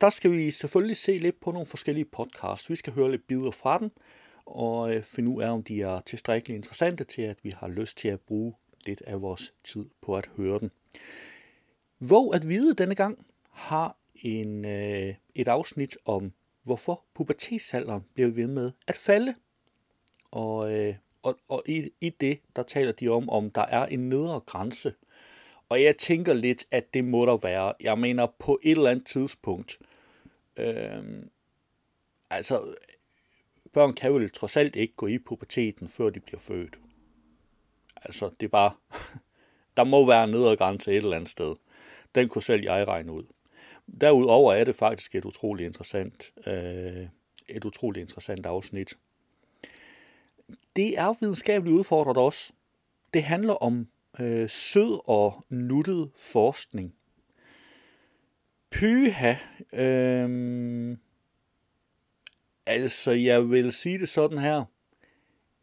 der skal vi selvfølgelig se lidt på nogle forskellige podcasts. Vi skal høre lidt bidder fra dem, og øh, finde ud af, om de er tilstrækkeligt interessante til, at vi har lyst til at bruge lidt af vores tid på at høre dem. Våg at vide denne gang har en, øh, et afsnit om, hvorfor pubertetsalderen bliver ved med at falde. Og, øh, og, og i, i det, der taler de om, om der er en nedre grænse. Og jeg tænker lidt, at det må der være. Jeg mener, på et eller andet tidspunkt, øh, altså, børn kan jo trods alt ikke gå i puberteten, før de bliver født. Altså, det er bare, der må være en nedre grænse et eller andet sted. Den kunne selv jeg regne ud. Derudover er det faktisk et utroligt interessant, øh, et utroligt interessant afsnit. Det er videnskabeligt udfordret også. Det handler om øh, sød og nuttet forskning. Pyha. Øh, altså, jeg vil sige det sådan her.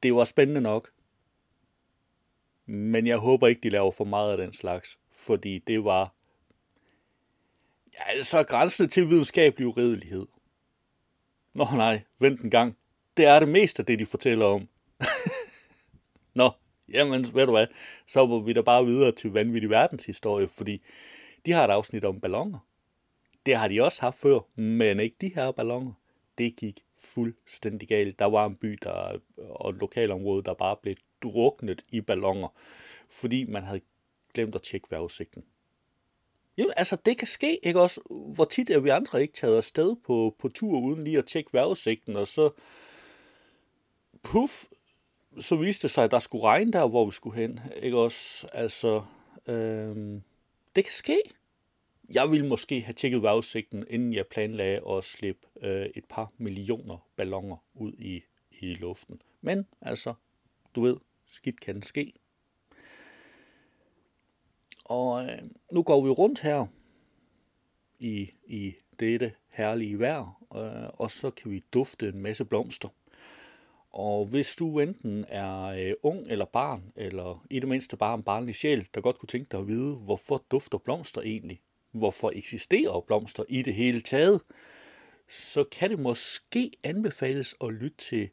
Det var spændende nok. Men jeg håber ikke, de laver for meget af den slags. Fordi det var Ja, altså grænsen til videnskabelig uredelighed. Nå nej, vent en gang. Det er det meste af det, de fortæller om. Nå, jamen ved du hvad, så må vi da bare videre til vanvittig verdenshistorie, fordi de har et afsnit om ballonger. Det har de også haft før, men ikke de her ballonger. Det gik fuldstændig galt. Der var en by der, og et lokalområde, der bare blev druknet i ballonger, fordi man havde glemt at tjekke vejrudsigten. Jo, altså det kan ske, ikke også? Hvor tit er vi andre ikke taget afsted på, på tur uden lige at tjekke vejrudsigten, og så puff, så viste det sig, at der skulle regne der, hvor vi skulle hen, ikke også? Altså, øhm, det kan ske. Jeg ville måske have tjekket vejrudsigten, inden jeg planlagde at slippe øh, et par millioner ballonger ud i, i luften. Men altså, du ved, skidt kan ske. Og øh, nu går vi rundt her i, i dette herlige vejr, øh, og så kan vi dufte en masse blomster. Og hvis du enten er øh, ung eller barn, eller i det mindste bare en barnlig sjæl, der godt kunne tænke dig at vide, hvorfor dufter blomster egentlig? Hvorfor eksisterer blomster i det hele taget? Så kan det måske anbefales at lytte til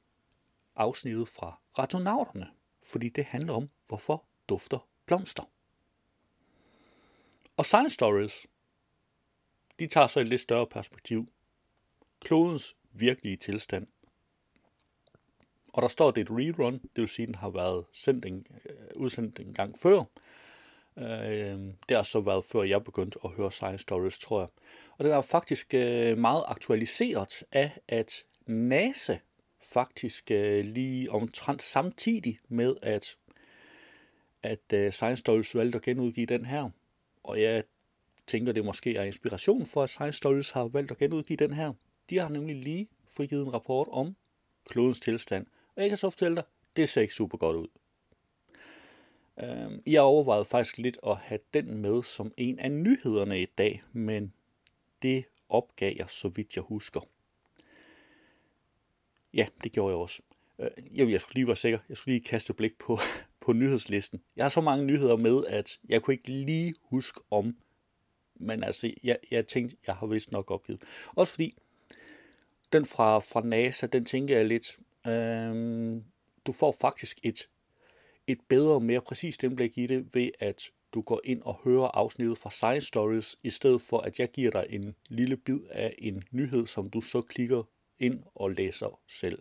afsnittet fra Ratonauterne, fordi det handler om, hvorfor dufter blomster. Og Science Stories, de tager så et lidt større perspektiv. Klodens virkelige tilstand. Og der står, det er et rerun, det vil sige, at den har været sendt en, øh, udsendt en gang før. Øh, det har så været før jeg begyndte at høre Science Stories, tror jeg. Og den er faktisk øh, meget aktualiseret af, at NASA faktisk øh, lige omtrent samtidig med, at, at øh, Science Stories valgte at genudgive den her, og jeg tænker, det måske er inspiration for, at Science Stories har valgt at genudgive den her. De har nemlig lige frigivet en rapport om klodens tilstand. Og jeg kan så fortælle dig, det ser ikke super godt ud. Øhm, jeg overvejede faktisk lidt at have den med som en af nyhederne i dag, men det opgav jeg, så vidt jeg husker. Ja, det gjorde jeg også. Øh, jo, jeg skulle lige være sikker. Jeg skulle lige kaste et blik på, på nyhedslisten. Jeg har så mange nyheder med, at jeg kunne ikke lige huske om, men altså, jeg, jeg tænkte, jeg har vist nok opgivet. Også fordi, den fra, fra NASA, den tænker jeg lidt, øhm, du får faktisk et, et bedre og mere præcist indblik i det, ved at du går ind og hører afsnittet fra Science Stories, i stedet for at jeg giver dig en lille bid af en nyhed, som du så klikker ind og læser selv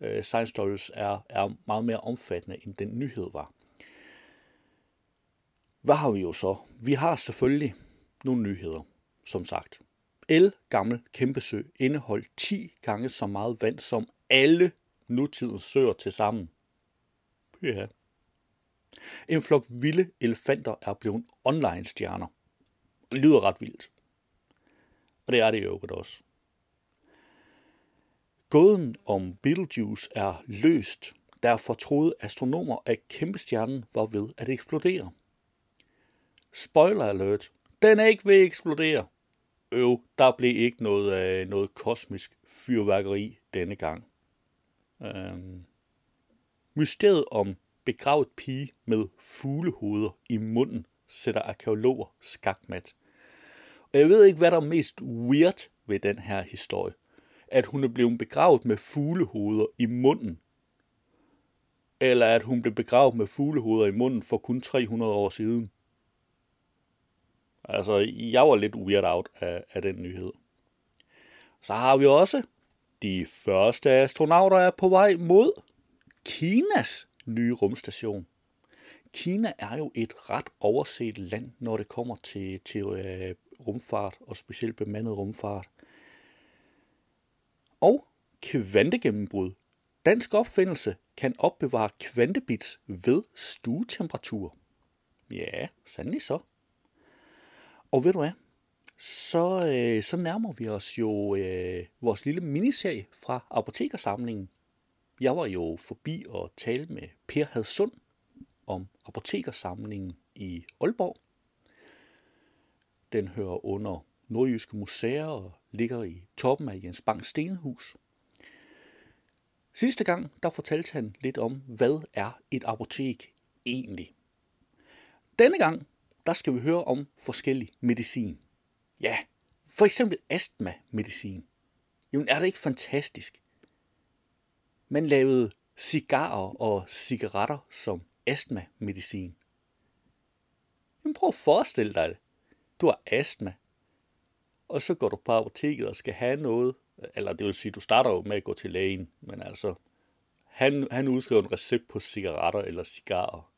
øh, Science Stories er, er meget mere omfattende, end den nyhed var. Hvad har vi jo så? Vi har selvfølgelig nogle nyheder, som sagt. El gammel kæmpesø indeholdt 10 gange så meget vand som alle nutidens søer til sammen. Ja. En flok vilde elefanter er blevet online-stjerner. Det lyder ret vildt. Og det er det jo også. Gåden om Betelgeuse er løst. Derfor troede astronomer, at kæmpestjernen var ved at eksplodere. Spoiler alert. Den er ikke ved at eksplodere. Øv, der blev ikke noget, øh, noget kosmisk fyrværkeri denne gang. Øhm. Mysteriet om begravet pige med fuglehoveder i munden sætter arkeologer skakmat. Og jeg ved ikke, hvad der er mest weird ved den her historie. At hun er blevet begravet med fuglehoveder i munden. Eller at hun blev begravet med fuglehoveder i munden for kun 300 år siden. Altså, jeg var lidt weird out af, af den nyhed. Så har vi også de første astronauter er på vej mod Kinas nye rumstation. Kina er jo et ret overset land, når det kommer til, til øh, rumfart, og specielt bemandet rumfart. Og kvantegennembrud. Dansk opfindelse kan opbevare kvantebits ved stuetemperatur. Ja, sandelig så. Og ved du hvad? Så, øh, så nærmer vi os jo øh, vores lille miniserie fra Apotekersamlingen. Jeg var jo forbi og talte med Per Hadsund om Apotekersamlingen i Aalborg. Den hører under Nordjyske Museer og ligger i toppen af Jens Bang Stenhus. Sidste gang, der fortalte han lidt om, hvad er et apotek egentlig. Denne gang, der skal vi høre om forskellig medicin. Ja, for eksempel astma-medicin. Jamen er det ikke fantastisk? Man lavede cigarer og cigaretter som astma-medicin. Jamen prøv at forestille dig det. Du har astma, og så går du på apoteket og skal have noget, eller det vil sige, du starter jo med at gå til lægen, men altså, han, han udskriver en recept på cigaretter eller cigarer,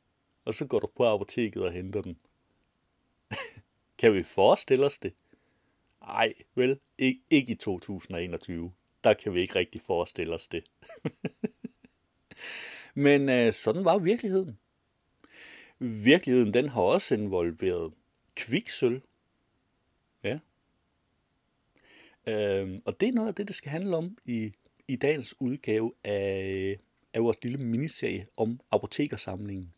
og så går du på apoteket og henter dem. kan vi forestille os det? Ej, vel, Ik- ikke i 2021. Der kan vi ikke rigtig forestille os det. Men øh, sådan var virkeligheden. Virkeligheden, den har også involveret kviksøl. Ja. Øhm, og det er noget af det, det skal handle om i, i dagens udgave af, af vores lille miniserie om apotekersamlingen.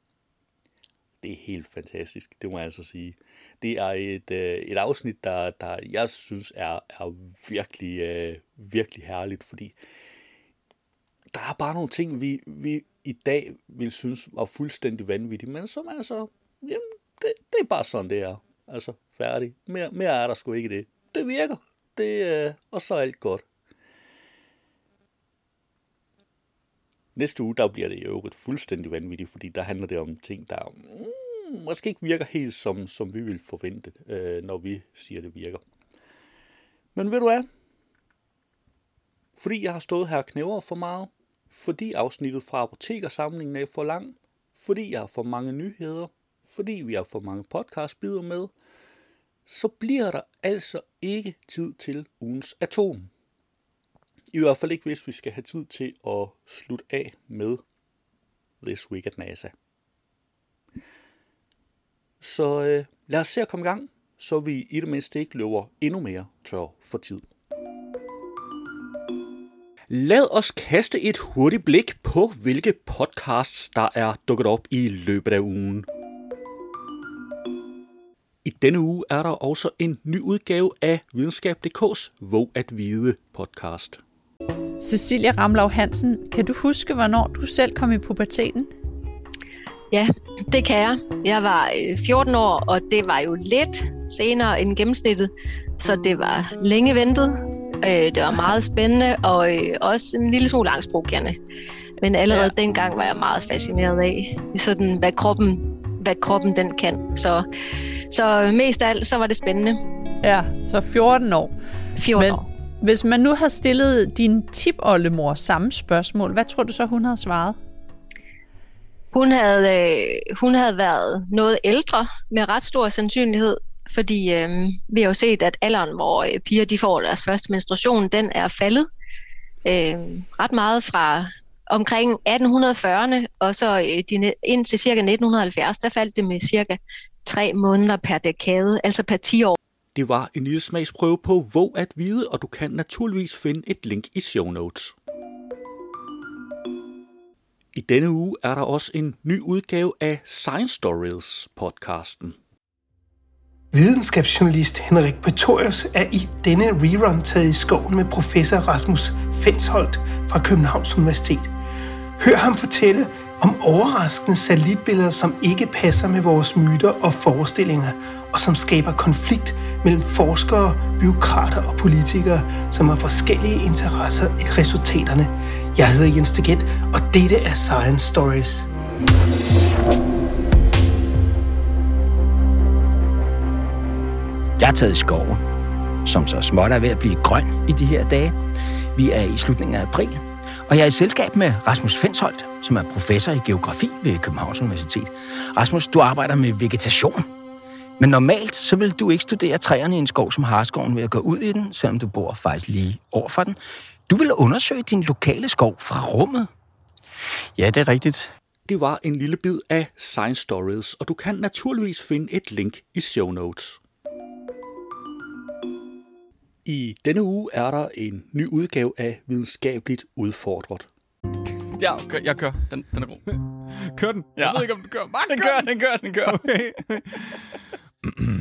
Det er helt fantastisk, det må jeg altså sige. Det er et, øh, et afsnit, der, der jeg synes er, er virkelig, øh, virkelig herligt, fordi der er bare nogle ting, vi, vi i dag vil synes var fuldstændig vanvittige, men som altså, jamen, det, det er bare sådan, det er. Altså, færdig. Mere, mere er der sgu ikke i det. Det virker. Det, øh, og så er alt godt. Næste uge, der bliver det jo øvrigt fuldstændig vanvittigt, fordi der handler det om ting, der mm, måske ikke virker helt som, som vi vil forvente, øh, når vi siger, det virker. Men ved du hvad? Fordi jeg har stået her og knæver for meget, fordi afsnittet fra apotekersamlingen er for lang, fordi jeg har for mange nyheder, fordi vi har for mange podcastbider med, så bliver der altså ikke tid til ugens atom. I hvert fald ikke, hvis vi skal have tid til at slutte af med This Week at NASA. Så øh, lad os se at komme i gang, så vi i det mindste ikke løber endnu mere tør for tid. Lad os kaste et hurtigt blik på, hvilke podcasts, der er dukket op i løbet af ugen. I denne uge er der også en ny udgave af Videnskab.dk's Våg at Vide podcast. Cecilia Ramlav Hansen, kan du huske, hvornår du selv kom i puberteten? Ja, det kan jeg. Jeg var 14 år, og det var jo lidt senere end gennemsnittet, så det var længe ventet. Det var meget spændende, og også en lille smule angstprovokerende. Men allerede ja. dengang var jeg meget fascineret af, sådan, hvad, kroppen, hvad kroppen den kan. Så, så mest af alt, så var det spændende. Ja, så 14 år. 14 Men, år. Hvis man nu har stillet din tipoldemor samme spørgsmål, hvad tror du så, hun havde svaret? Hun havde, øh, hun havde været noget ældre med ret stor sandsynlighed, fordi øh, vi har jo set, at alderen, hvor øh, piger de får deres første menstruation, den er faldet øh, ret meget fra omkring 1840'erne, og så øh, de, indtil cirka 1970, der faldt det med cirka tre måneder per dekade, altså per 10 år. Det var en lille smagsprøve på Våg at Vide, og du kan naturligvis finde et link i show notes. I denne uge er der også en ny udgave af Science Stories podcasten. Videnskabsjournalist Henrik Pretorius er i denne rerun taget i skoven med professor Rasmus Fensholdt fra Københavns Universitet. Hør ham fortælle, om overraskende satellitbilleder, som ikke passer med vores myter og forestillinger, og som skaber konflikt mellem forskere, byråkrater og politikere, som har forskellige interesser i resultaterne. Jeg hedder Jens Deget, og dette er Science Stories. Jeg er taget i skoven, som så småt er ved at blive grøn i de her dage. Vi er i slutningen af april, og jeg er i selskab med Rasmus Fensholt, som er professor i geografi ved Københavns Universitet. Rasmus, du arbejder med vegetation. Men normalt så vil du ikke studere træerne i en skov som Harskoven ved at gå ud i den, selvom du bor faktisk lige over for den. Du vil undersøge din lokale skov fra rummet. Ja, det er rigtigt. Det var en lille bid af Science Stories, og du kan naturligvis finde et link i show notes. I denne uge er der en ny udgave af Videnskabeligt Udfordret. Ja, kør, jeg kører. Den, den er god. Kør den. Ja. Jeg ved ikke, om den kører. Mark, Den kør kører, den kører, den kører. Okay.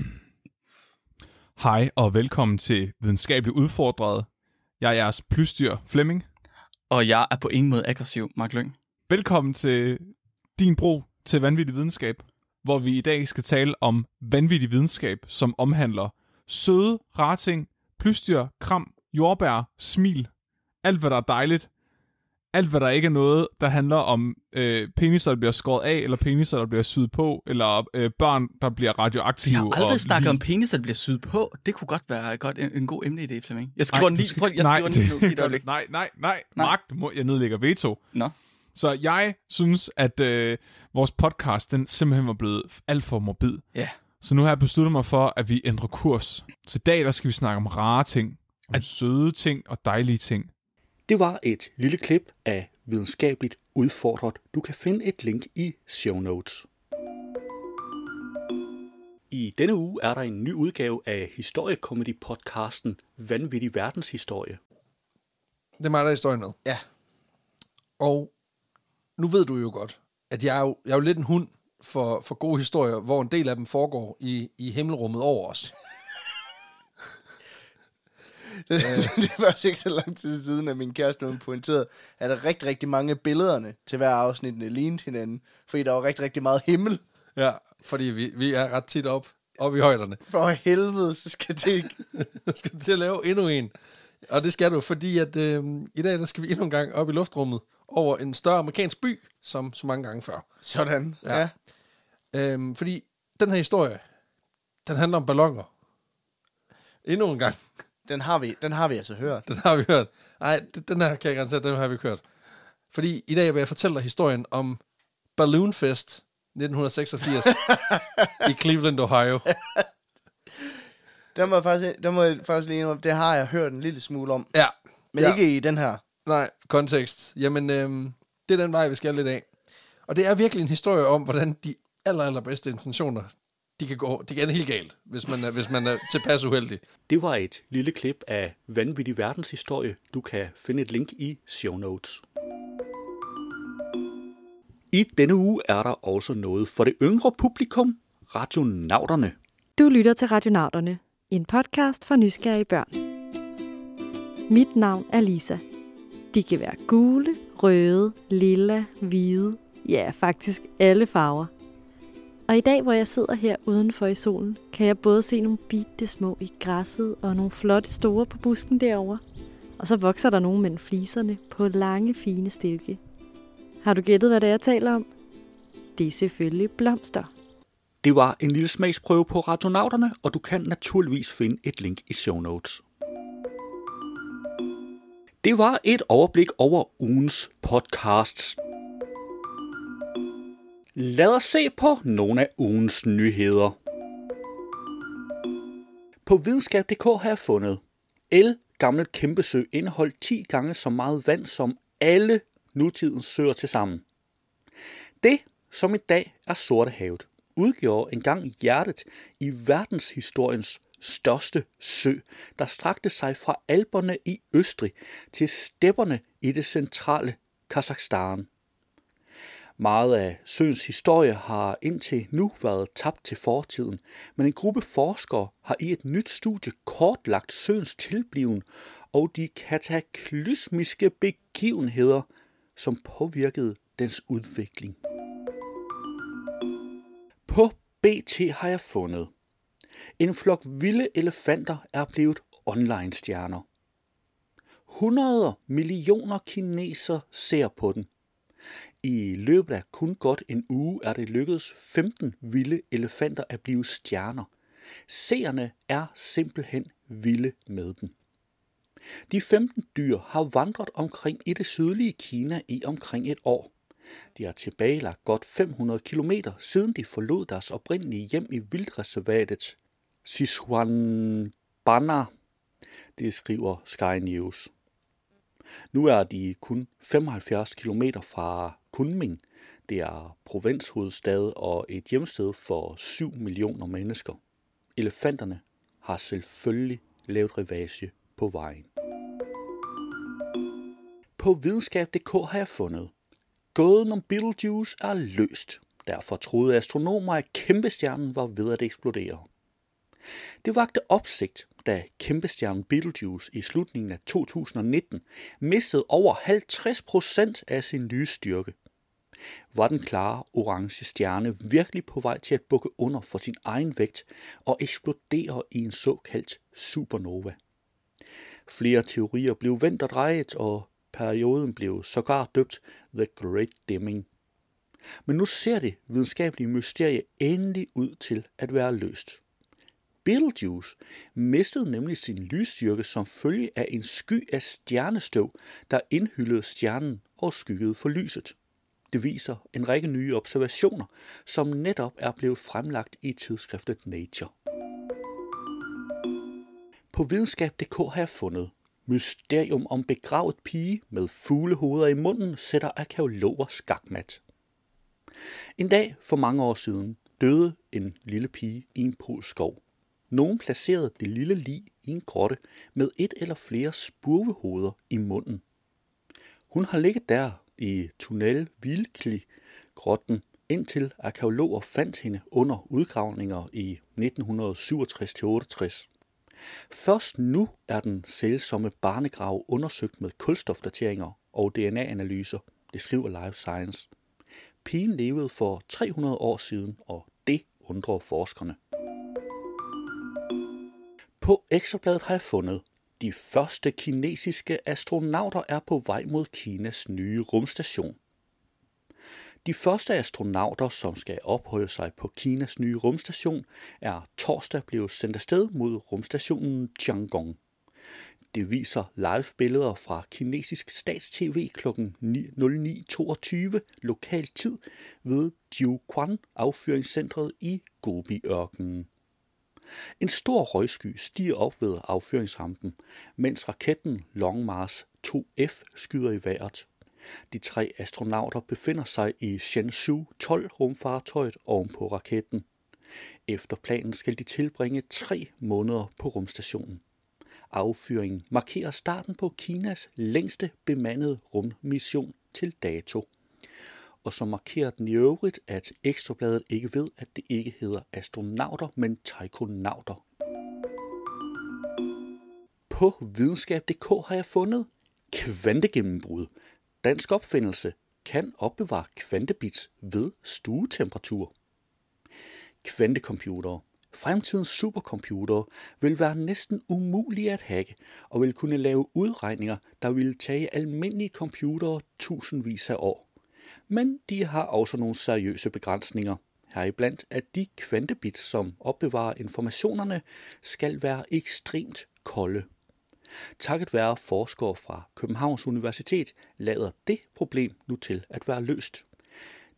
Hej og velkommen til Videnskabeligt Udfordret. Jeg er jeres plysdyr Flemming. Og jeg er på ingen måde aggressiv, Mark Lyng. Velkommen til din bro til vanvittig videnskab, hvor vi i dag skal tale om vanvittig videnskab, som omhandler søde, rare ting, plysdyr, kram, jordbær, smil, alt hvad der er dejligt, alt hvad der ikke er noget, der handler om øh, peniser, der bliver skåret af, eller peniser, der bliver syet på, eller øh, børn, der bliver radioaktive. har aldrig og snakket lig. om penis, der bliver syet på. Det kunne godt være godt, en, en god emneidé, Flemming. Jeg skriver Nej, lige, prøv, jeg nej, skriver den lige det. Lige. Nej, nej, nej. Nej. Mark, må, jeg nedlægger veto. Nå. Så jeg synes, at øh, vores podcast, den simpelthen var blevet alt for morbid. Ja. Så nu har jeg besluttet mig for, at vi ændrer kurs. Så i dag, der skal vi snakke om rare ting. Om At- søde ting og dejlige ting. Det var et lille klip af Videnskabeligt Udfordret. Du kan finde et link i show notes. I denne uge er der en ny udgave af historiekomedy-podcasten Vanvittig Verdenshistorie. Det er mig, der er historien med. Ja. Og nu ved du jo godt, at jeg er jo, jeg er jo lidt en hund for, for gode historier, hvor en del af dem foregår i, i himmelrummet over os. det er faktisk ikke så lang tid siden, at min kæreste hun pointerede, at der rigtig, rigtig mange billederne til hver afsnit lignede hinanden, fordi der var rigtig, rigtig meget himmel. Ja, fordi vi, vi er ret tit op, op i højderne. For helvede, så skal det ikke... skal til at lave endnu en. Og det skal du, fordi at øh, i dag der skal vi endnu en gang op i luftrummet over en større amerikansk by, som så mange gange før. Sådan, Ja. ja. Øhm, fordi den her historie, den handler om ballonger. Endnu en gang. Den har vi, den har vi altså hørt. Den har vi hørt. Nej, den her kan jeg garantere, den har vi hørt. Fordi i dag vil jeg fortælle dig historien om Balloon Fest 1986 i Cleveland, Ohio. Den må jeg faktisk, den må jeg faktisk lige indrømme, det har jeg hørt en lille smule om. Ja. Men ja. ikke i den her. Nej, kontekst. Jamen, øhm, det er den vej, vi skal lidt af. Og det er virkelig en historie om, hvordan de aller, allerbedste intentioner, de kan gå, de kan helt galt, hvis man er, hvis man er tilpas uheldig. Det var et lille klip af Vanvittig Verdenshistorie. Du kan finde et link i show notes. I denne uge er der også noget for det yngre publikum, radionauterne. Du lytter til Radionauterne, en podcast for nysgerrige børn. Mit navn er Lisa. De kan være gule, røde, lilla, hvide, ja faktisk alle farver. Og i dag, hvor jeg sidder her udenfor i solen, kan jeg både se nogle bitte små i græsset og nogle flotte store på busken derovre. Og så vokser der nogle mellem fliserne på lange, fine stilke. Har du gættet, hvad det er, jeg taler om? Det er selvfølgelig blomster. Det var en lille smagsprøve på radionauterne, og du kan naturligvis finde et link i show notes. Det var et overblik over ugens podcasts. Lad os se på nogle af ugens nyheder. På videnskab.dk har jeg fundet El gamle kæmpesø indeholdt 10 gange så meget vand som alle nutidens søer til sammen. Det, som i dag er Sortehavet, udgjorde engang hjertet i verdenshistoriens største sø, der strakte sig fra alberne i Østrig til stepperne i det centrale Kazakhstan. Meget af søens historie har indtil nu været tabt til fortiden, men en gruppe forskere har i et nyt studie kortlagt søens tilbliven og de kataklysmiske begivenheder, som påvirkede dens udvikling. På BT har jeg fundet. En flok vilde elefanter er blevet online-stjerner. 100 millioner kineser ser på den. I løbet af kun godt en uge er det lykkedes 15 vilde elefanter at blive stjerner. Seerne er simpelthen vilde med dem. De 15 dyr har vandret omkring i det sydlige Kina i omkring et år. De har tilbagelagt godt 500 km siden de forlod deres oprindelige hjem i Sichuan Sichuan Det skriver Sky News. Nu er de kun 75 km fra Kunming. Det er provinshovedstad og et hjemsted for 7 millioner mennesker. Elefanterne har selvfølgelig lavet revage på vejen. På videnskab.dk har jeg fundet. Gåden om Beetlejuice er løst. Derfor troede astronomer, at kæmpestjernen var ved at eksplodere. Det vagte opsigt, da kæmpestjernen Betelgeuse i slutningen af 2019 mistede over 50% af sin lysstyrke. Var den klare orange stjerne virkelig på vej til at bukke under for sin egen vægt og eksplodere i en såkaldt supernova? Flere teorier blev vendt og drejet, og perioden blev sågar døbt The Great Dimming. Men nu ser det videnskabelige mysterie endelig ud til at være løst. Betelgeuse mistede nemlig sin lysstyrke som følge af en sky af stjernestøv, der indhyllede stjernen og skyggede for lyset. Det viser en række nye observationer, som netop er blevet fremlagt i tidsskriftet Nature. På videnskab.dk har jeg fundet Mysterium om begravet pige med fuglehoveder i munden sætter arkeologer skakmat. En dag for mange år siden døde en lille pige i en polsk skov. Nogen placerede det lille lig i en grotte med et eller flere spurvehoveder i munden. Hun har ligget der i Tunnel Vilkli grotten indtil arkeologer fandt hende under udgravninger i 1967-68. Først nu er den sælsomme barnegrav undersøgt med kulstofdateringer og DNA-analyser, det skriver Life Science. Pigen levede for 300 år siden, og det undrer forskerne. På ekstrabladet har jeg fundet, de første kinesiske astronauter er på vej mod Kinas nye rumstation. De første astronauter, som skal opholde sig på Kinas nye rumstation, er torsdag blevet sendt afsted mod rumstationen Tiangong. Det viser live-billeder fra kinesisk statstv kl. 09.22 lokal tid ved Jiuquan affyringscentret i Gobi-ørkenen. En stor røgsky stiger op ved affyringsrampen, mens raketten Long Mars 2F skyder i vejret. De tre astronauter befinder sig i Shenzhou 12 rumfartøjet ovenpå raketten. Efter planen skal de tilbringe tre måneder på rumstationen. Affyringen markerer starten på Kinas længste bemandede rummission til dato. Og så markerer den i øvrigt, at Ekstrabladet ikke ved, at det ikke hedder astronauter, men taikonauter. På videnskab.dk har jeg fundet kvantegennembrud. Dansk opfindelse kan opbevare kvantebits ved stuetemperatur. Kvantecomputere. Fremtidens supercomputere vil være næsten umulige at hacke og vil kunne lave udregninger, der ville tage almindelige computere tusindvis af år. Men de har også nogle seriøse begrænsninger. Heriblandt at de kvantebits, som opbevarer informationerne, skal være ekstremt kolde. Takket være forskere fra Københavns Universitet lader det problem nu til at være løst.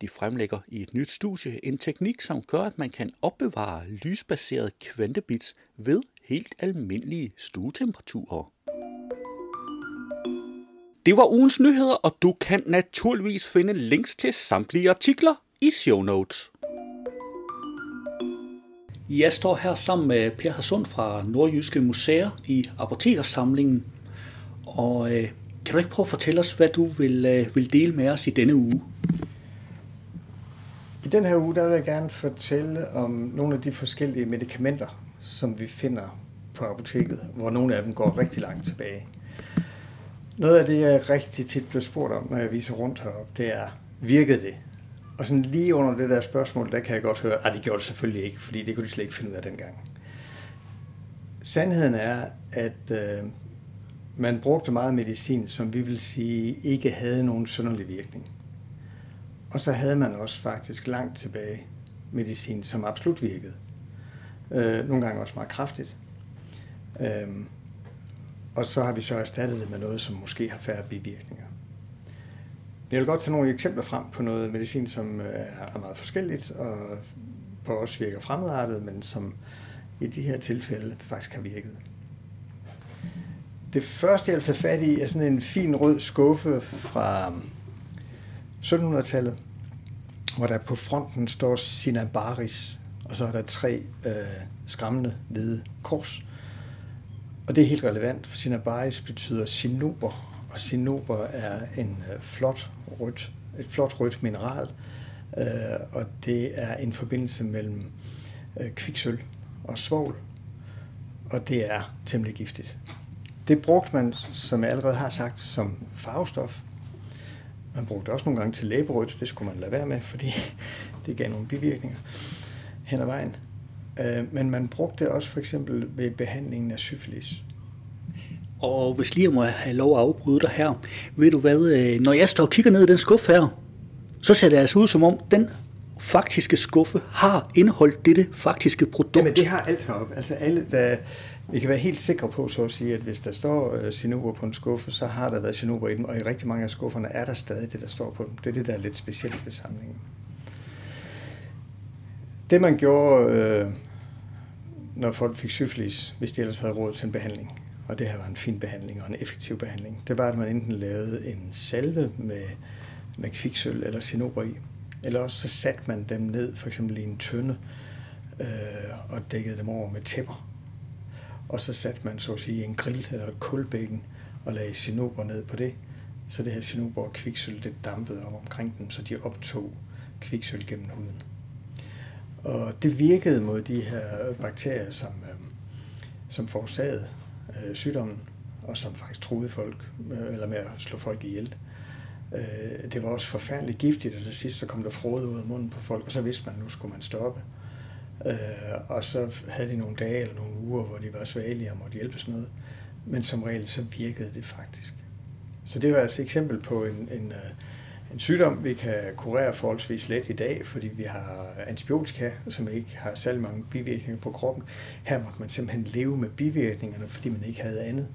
De fremlægger i et nyt studie en teknik, som gør, at man kan opbevare lysbaserede kvantebits ved helt almindelige stuetemperaturer. Det var ugens nyheder, og du kan naturligvis finde links til samtlige artikler i show notes. Jeg står her sammen med Per Hasund fra Nordjyske Museer i Apotekersamlingen. Og øh, kan du ikke prøve at fortælle os, hvad du vil, øh, vil dele med os i denne uge? den her uge, der vil jeg gerne fortælle om nogle af de forskellige medicamenter, som vi finder på apoteket, hvor nogle af dem går rigtig langt tilbage. Noget af det, jeg rigtig tit bliver spurgt om, når jeg viser rundt heroppe, det er, virkede det? Og sådan lige under det der spørgsmål, der kan jeg godt høre, at det gjorde det selvfølgelig ikke, fordi det kunne de slet ikke finde ud af dengang. Sandheden er, at øh, man brugte meget medicin, som vi vil sige ikke havde nogen sønderlig virkning. Og så havde man også faktisk langt tilbage medicin, som absolut virkede. Øh, nogle gange også meget kraftigt. Øh, og så har vi så erstattet det med noget, som måske har færre bivirkninger. Jeg vil godt tage nogle eksempler frem på noget medicin, som øh, er meget forskelligt, og på os virker fremadrettet, men som i de her tilfælde faktisk har virket. Det første, jeg vil tage fat i, er sådan en fin rød skuffe fra 1700-tallet, hvor der på fronten står Sinabaris, og så er der tre øh, skræmmende hvide kors. Og det er helt relevant, for Sinabaris betyder sinober, og sinober er en øh, flot rødt, et flot rødt mineral, øh, og det er en forbindelse mellem øh, kviksøl og svovl, og det er temmelig giftigt. Det brugte man, som jeg allerede har sagt, som farvestof. Man brugte det også nogle gange til læberødt, det skulle man lade være med, fordi det gav nogle bivirkninger hen ad vejen. Øh, men man brugte det også for eksempel ved behandlingen af syfilis. Og hvis lige jeg må have lov at afbryde dig her, ved du hvad, øh, når jeg står og kigger ned i den skuffe her, så ser det altså ud som om, den faktiske skuffe har indeholdt dette faktiske produkt. Jamen det har alt heroppe. Altså alle, der, vi kan være helt sikre på, så at sige, at hvis der står sinober på en skuffe, så har der været sinober i dem, og i rigtig mange af skufferne er der stadig det, der står på dem. Det er det, der er lidt specielt ved samlingen. Det man gjorde, øh, når folk fik syfilis, hvis de ellers havde råd til en behandling, og det her var en fin behandling og en effektiv behandling, det var, at man enten lavede en salve med, med kviksøl eller sinober i, eller også så satte man dem ned, for eksempel i en tønde, øh, og dækkede dem over med tæpper. Og så satte man så at sige en grill eller et kulbækken og lagde sinober ned på det. Så det her sinober og kviksøl, det dampede op omkring dem, så de optog kviksøl gennem huden. Og det virkede mod de her bakterier, som, øh, som forårsagede øh, sygdommen, og som faktisk troede folk, øh, eller med at slå folk ihjel. Det var også forfærdeligt giftigt, og til sidst så kom der frode ud af munden på folk, og så vidste man, at nu skulle man stoppe. Og så havde de nogle dage eller nogle uger, hvor de var svagelige og måtte hjælpes med. Men som regel så virkede det faktisk. Så det var altså et eksempel på en, en, en sygdom, vi kan kurere forholdsvis let i dag, fordi vi har antibiotika, som ikke har særlig mange bivirkninger på kroppen. Her måtte man simpelthen leve med bivirkningerne, fordi man ikke havde andet.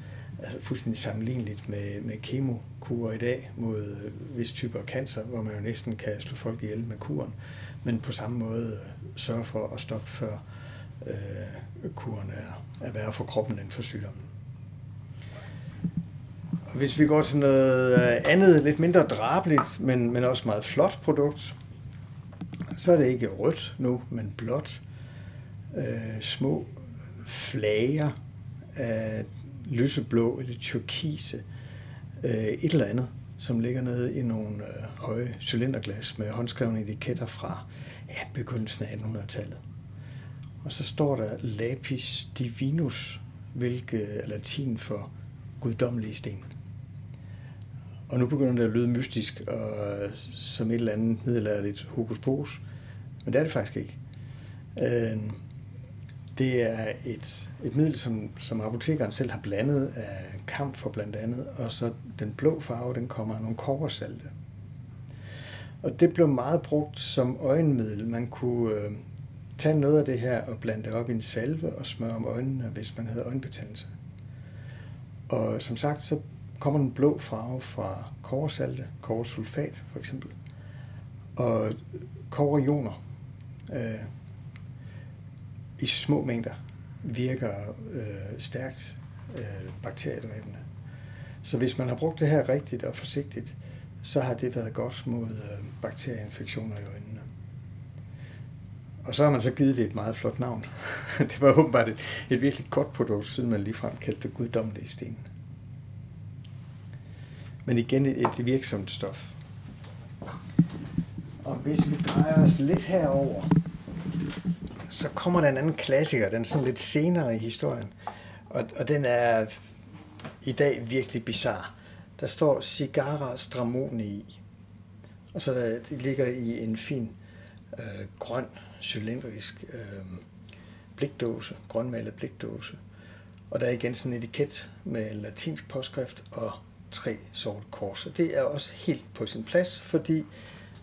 Altså fuldstændig sammenligneligt med, med kemokurer i dag mod øh, visse typer cancer, hvor man jo næsten kan slå folk ihjel med kuren, men på samme måde sørge for at stoppe før øh, kuren er, er værre for kroppen end for sygdommen. Hvis vi går til noget øh, andet, lidt mindre drabeligt, men, men også meget flot produkt, så er det ikke rødt nu, men blåt. Øh, små flager af lyseblå eller turkise, øh, et eller andet, som ligger nede i nogle øh, høje cylinderglas med håndskrevne etiketter fra ja, begyndelsen af 1800-tallet. Og så står der lapis divinus, hvilket er latin for guddommelige sten. Og nu begynder det at lyde mystisk og øh, som et eller andet middelalderligt hokus pokus. Men det er det faktisk ikke. Øh, det er et, et middel, som, som apotekeren selv har blandet af kamp for blandt andet, og så den blå farve, den kommer af nogle kobbersalte. Og det blev meget brugt som øjenmiddel. Man kunne øh, tage noget af det her og blande det op i en salve og smøre om øjnene, hvis man havde øjenbetændelse. Og som sagt, så kommer den blå farve fra kobbersalte, kobbersulfat for eksempel, og kobberioner øh, i små mængder virker øh, stærkt øh, bakteriedræbende. Så hvis man har brugt det her rigtigt og forsigtigt, så har det været godt mod øh, bakterieinfektioner i øjnene. Og så har man så givet det et meget flot navn. det var åbenbart et, et virkelig godt produkt, siden man ligefrem kaldte det guddommelige sten. Men igen et, et virksomt stof. Og hvis vi drejer os lidt herover, så kommer der en anden klassiker, den er sådan lidt senere i historien. Og, og den er i dag virkelig bizarre. Der står Cigara Stramoni i. Og så der, det ligger i en fin øh, grøn, cylindrisk øh, blikdåse, grønmalet blikdåse. Og der er igen sådan en etiket med latinsk påskrift og tre sorte kors. Og det er også helt på sin plads, fordi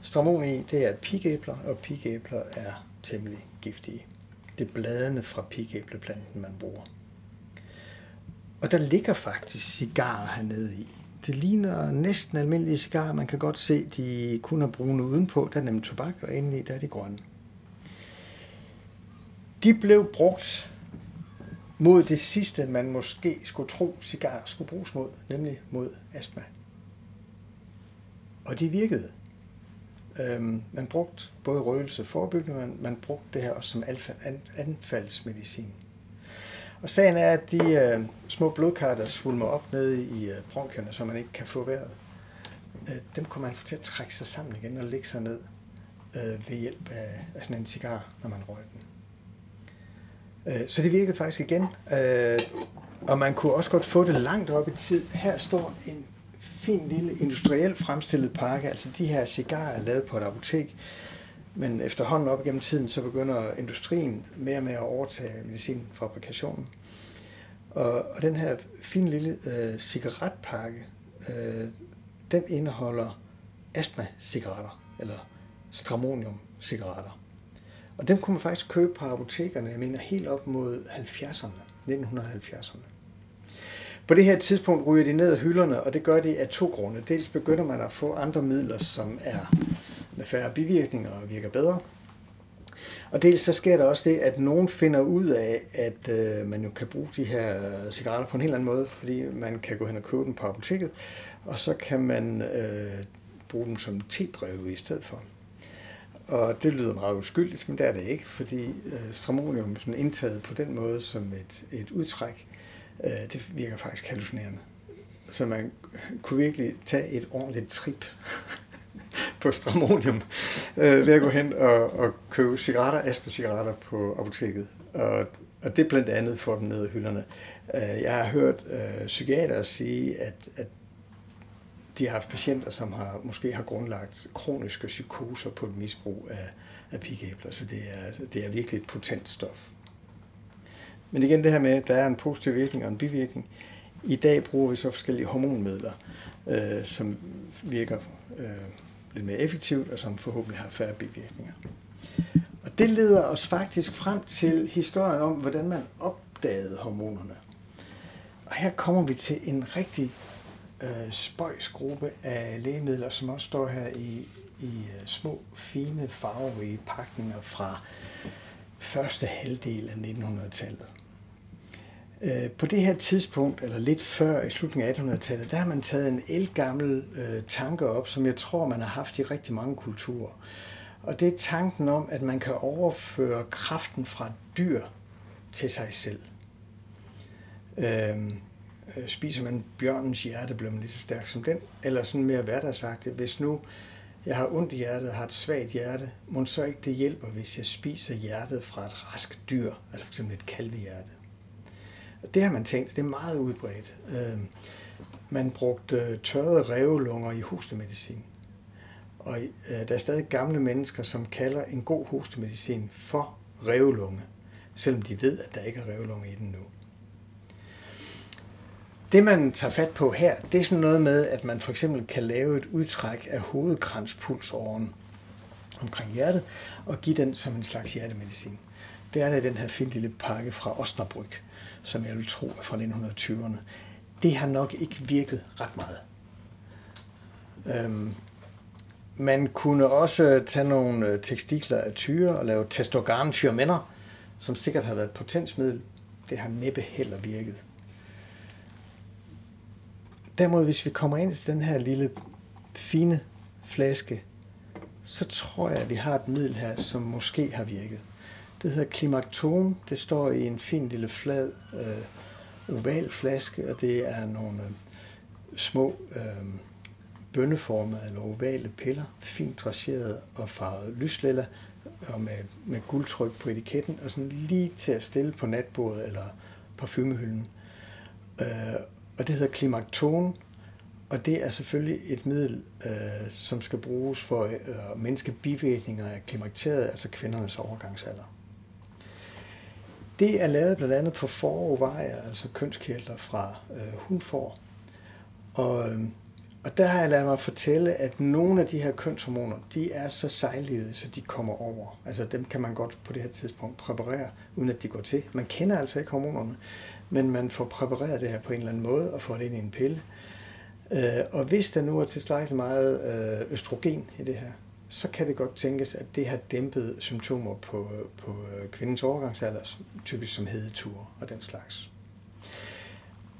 stramoni det er pigæbler, og pigæbler er temmelig giftige. Det er bladene fra pigæbleplanten, man bruger. Og der ligger faktisk cigarer hernede i. Det ligner næsten almindelige cigarer. Man kan godt se, de kun er brune udenpå. Der er nemlig tobak, og indeni der er de grønne. De blev brugt mod det sidste, man måske skulle tro, cigar skulle bruges mod, nemlig mod astma. Og det virkede. Øhm, man brugte både røgelse forebyggende, men man brugte det her også som anfaldsmedicin. Og sagen er, at de øh, små blodkar, der svulmer op nede i øh, bronkierne, så man ikke kan få vejret, øh, dem kunne man få til at trække sig sammen igen og lægge sig ned øh, ved hjælp af, af sådan en cigar, når man røg den. Øh, så det virkede faktisk igen. Øh, og man kunne også godt få det langt op i tid. Her står en fin lille industrielt fremstillet pakke, altså de her cigarer er lavet på et apotek, men efterhånden op gennem tiden, så begynder industrien mere og mere at overtage medicinfabrikationen. Og, og den her fin lille øh, cigaretpakke, øh, den indeholder astma-cigaretter, eller stramonium-cigaretter. Og dem kunne man faktisk købe på apotekerne, jeg mener helt op mod 70'erne, 1970'erne. På det her tidspunkt ryger de ned af hylderne, og det gør de af to grunde. Dels begynder man at få andre midler, som er med færre bivirkninger og virker bedre. Og dels så sker der også det, at nogen finder ud af, at øh, man jo kan bruge de her cigaretter på en helt anden måde, fordi man kan gå hen og købe dem på apoteket, og så kan man øh, bruge dem som tebreve i stedet for. Og det lyder meget uskyldigt, men det er det ikke, fordi øh, stramonium sådan indtaget på den måde som et, et udtræk, øh, det virker faktisk hallucinerende. Så man kunne virkelig tage et ordentligt trip på stramonium øh, ved at gå hen og, og købe cigaretter, asper-cigaretter på apoteket. Og, og det blandt andet får dem ned i hylderne. Øh, jeg har hørt øh, psykiater sige, at, at de har haft patienter, som har måske har grundlagt kroniske psykoser på et misbrug af, af pigæbler, så det er, det er virkelig et potent stof. Men igen det her med, at der er en positiv virkning og en bivirkning. I dag bruger vi så forskellige hormonmidler, øh, som virker øh, lidt mere effektivt, og som forhåbentlig har færre bivirkninger. Og det leder os faktisk frem til historien om, hvordan man opdagede hormonerne. Og her kommer vi til en rigtig øh, spøjsgruppe af lægemidler, som også står her i, i uh, små, fine, farverige pakninger fra første halvdel af 1900-tallet. Øh, på det her tidspunkt, eller lidt før i slutningen af 1800-tallet, der har man taget en elgammel øh, tanke op, som jeg tror, man har haft i rigtig mange kulturer. Og det er tanken om, at man kan overføre kraften fra dyr til sig selv. Øhm, øh, Øh, spiser man bjørnens hjerte, bliver man lige så stærk som den. Eller sådan mere hverdagsagtigt, hvis nu jeg har ondt i hjertet har et svagt hjerte, må så ikke det hjælper, hvis jeg spiser hjertet fra et rask dyr, altså f.eks. et kalvehjerte. Og det har man tænkt, det er meget udbredt. Øh, man brugte øh, tørrede revelunger i hostemedicin. Og der er stadig gamle mennesker, som kalder en god hostemedicin for revelunge, selvom de ved, at der ikke er revelunge i den nu. Det, man tager fat på her, det er sådan noget med, at man for eksempel kan lave et udtræk af hovedkranspulsåren omkring hjertet, og give den som en slags hjertemedicin. Det er der den her fine lille pakke fra Osnabrück, som jeg vil tro er fra 1920'erne. Det har nok ikke virket ret meget. Øhm, man kunne også tage nogle øh, tekstikler af tyre og lave testogan for som sikkert har været et potensmiddel. Det har næppe heller virket. Derimod, hvis vi kommer ind til den her lille fine flaske, så tror jeg, at vi har et middel her, som måske har virket. Det hedder Klimakton. Det står i en fin lille flad øh, oval flaske, og det er nogle øh, små øh, bønneformede eller ovale piller, fint dresseret og farvet lyslilla, og med, med guldtryk på etiketten, og sådan lige til at stille på natbordet eller parfumehylden. Øh, og det hedder Klimakton, og det er selvfølgelig et middel, øh, som skal bruges for øh, at mindske bivirkninger af klimakteriet, altså kvindernes overgangsalder. Det er lavet blandt andet på forovarier, altså kønskirtler fra øh, hundfor. Og, øh, og der har jeg ladet mig fortælle, at nogle af de her kønshormoner, de er så sejlivede, så de kommer over. Altså dem kan man godt på det her tidspunkt præparere, uden at de går til. Man kender altså ikke hormonerne, men man får præpareret det her på en eller anden måde og får det ind i en pille. Øh, og hvis der nu er tilstrækkeligt meget øh, østrogen i det her, så kan det godt tænkes, at det har dæmpet symptomer på, på øh, kvindens overgangsalder, typisk som hedetur og den slags.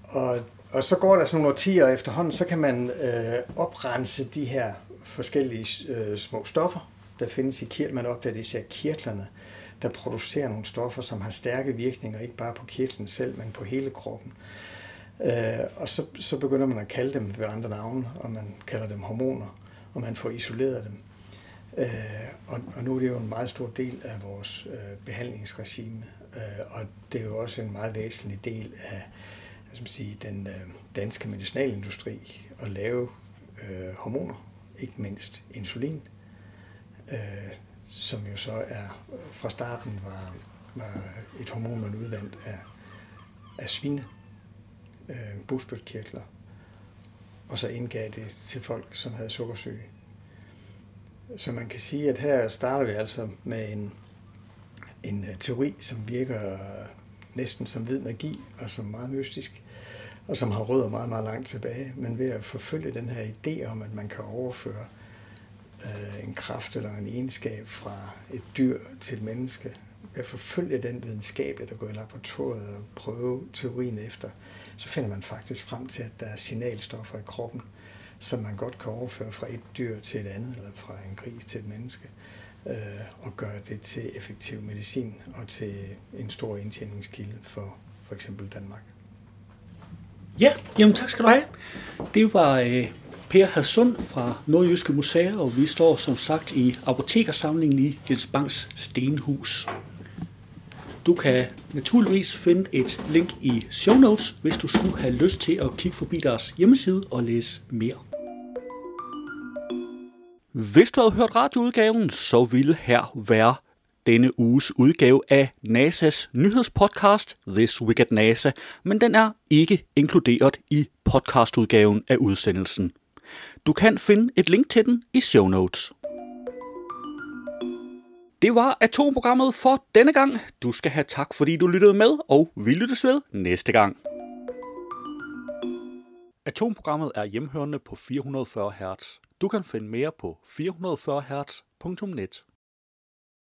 Og, og så går der sådan nogle årtier efterhånden, så kan man øh, oprense de her forskellige øh, små stoffer, der findes i kirtlen. Man opdager især kirtlerne, der producerer nogle stoffer, som har stærke virkninger, ikke bare på kirtlen selv, men på hele kroppen. Øh, og så, så begynder man at kalde dem ved andre navne, og man kalder dem hormoner, og man får isoleret dem. Øh, og, og nu er det jo en meget stor del af vores øh, behandlingsregime, øh, og det er jo også en meget væsentlig del af hvad skal man sige, den øh, danske medicinalindustri at lave øh, hormoner, ikke mindst insulin, øh, som jo så er fra starten var, var et hormon, man udvandt af, af svine, øh, busbødkirtler, og så indgav det til folk, som havde sukkersyge. Så man kan sige, at her starter vi altså med en, en øh, teori, som virker øh, næsten som hvid magi, og som meget mystisk, og som har rødder meget, meget langt tilbage. Men ved at forfølge den her idé om, at man kan overføre øh, en kraft eller en egenskab fra et dyr til et menneske, ved at forfølge den videnskab, der går i laboratoriet og prøve teorien efter, så finder man faktisk frem til, at der er signalstoffer i kroppen, som man godt kan overføre fra et dyr til et andet, eller fra en gris til et menneske, øh, og gøre det til effektiv medicin og til en stor indtjeningskilde for for eksempel Danmark. Ja, jamen tak skal du have. Det var øh, Per Hadsund fra Nordjyske Museer, og vi står som sagt i apotekersamlingen i Jens Banks Stenhus. Du kan naturligvis finde et link i show notes, hvis du skulle have lyst til at kigge forbi deres hjemmeside og læse mere. Hvis du havde hørt radioudgaven, så ville her være denne uges udgave af NASA's nyhedspodcast This Week at NASA, men den er ikke inkluderet i podcastudgaven af udsendelsen. Du kan finde et link til den i show notes. Det var atomprogrammet for denne gang. Du skal have tak, fordi du lyttede med, og vi lyttes ved næste gang. Atomprogrammet er hjemhørende på 440 Hz. Du kan finde mere på 440 Hz.net.